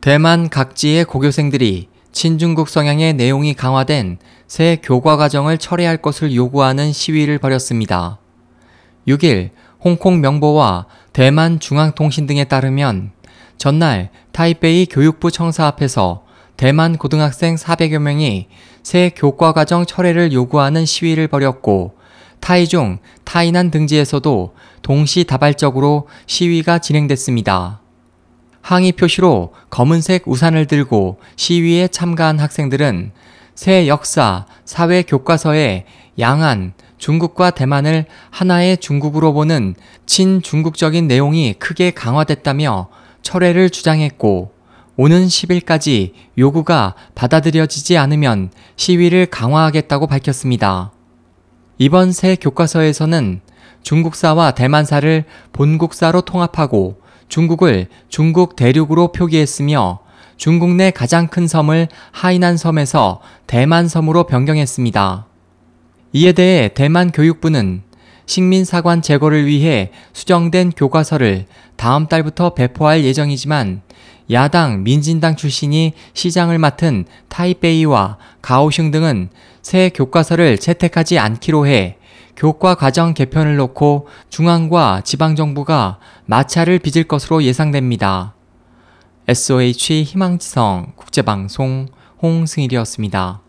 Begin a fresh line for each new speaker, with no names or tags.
대만 각지의 고교생들이 친중국 성향의 내용이 강화된 새 교과 과정을 철회할 것을 요구하는 시위를 벌였습니다. 6일 홍콩 명보와 대만 중앙통신 등에 따르면 전날 타이베이 교육부 청사 앞에서 대만 고등학생 400여 명이 새 교과 과정 철회를 요구하는 시위를 벌였고 타이중, 타이난 등지에서도 동시다발적으로 시위가 진행됐습니다. 항의 표시로 검은색 우산을 들고 시위에 참가한 학생들은 새 역사, 사회 교과서에 양안, 중국과 대만을 하나의 중국으로 보는 친중국적인 내용이 크게 강화됐다며 철회를 주장했고 오는 10일까지 요구가 받아들여지지 않으면 시위를 강화하겠다고 밝혔습니다. 이번 새 교과서에서는 중국사와 대만사를 본국사로 통합하고 중국을 중국 대륙으로 표기했으며 중국 내 가장 큰 섬을 하이난 섬에서 대만 섬으로 변경했습니다. 이에 대해 대만 교육부는 식민사관 제거를 위해 수정된 교과서를 다음 달부터 배포할 예정이지만 야당 민진당 출신이 시장을 맡은 타이베이와 가오슝 등은 새 교과서를 채택하지 않기로 해 교과 과정 개편을 놓고 중앙과 지방정부가 마찰을 빚을 것으로 예상됩니다. SOH 희망지성 국제방송 홍승일이었습니다.